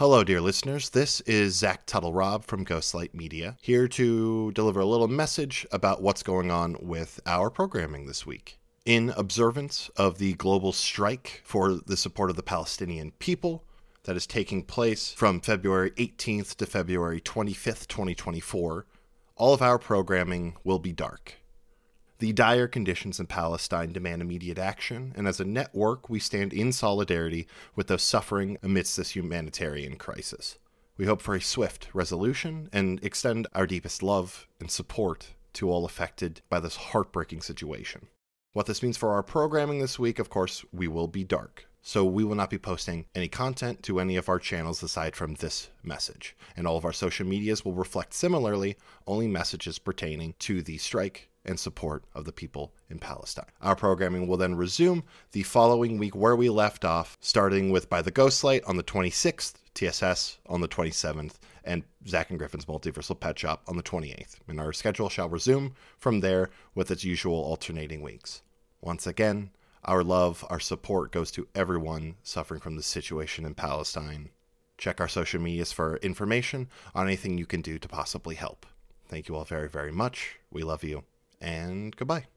Hello, dear listeners. This is Zach Tuttle Rob from Ghostlight Media, here to deliver a little message about what's going on with our programming this week. In observance of the global strike for the support of the Palestinian people that is taking place from February 18th to February 25th, 2024, all of our programming will be dark. The dire conditions in Palestine demand immediate action, and as a network, we stand in solidarity with those suffering amidst this humanitarian crisis. We hope for a swift resolution and extend our deepest love and support to all affected by this heartbreaking situation. What this means for our programming this week, of course, we will be dark. So we will not be posting any content to any of our channels aside from this message. And all of our social medias will reflect similarly only messages pertaining to the strike and support of the people in Palestine. Our programming will then resume the following week where we left off, starting with By the Ghostlight on the 26th, TSS on the 27th, and Zach and Griffin's Multiversal Pet Shop on the 28th. And our schedule shall resume from there with its usual alternating weeks. Once again, our love, our support goes to everyone suffering from the situation in Palestine. Check our social medias for information on anything you can do to possibly help. Thank you all very, very much. We love you, and goodbye.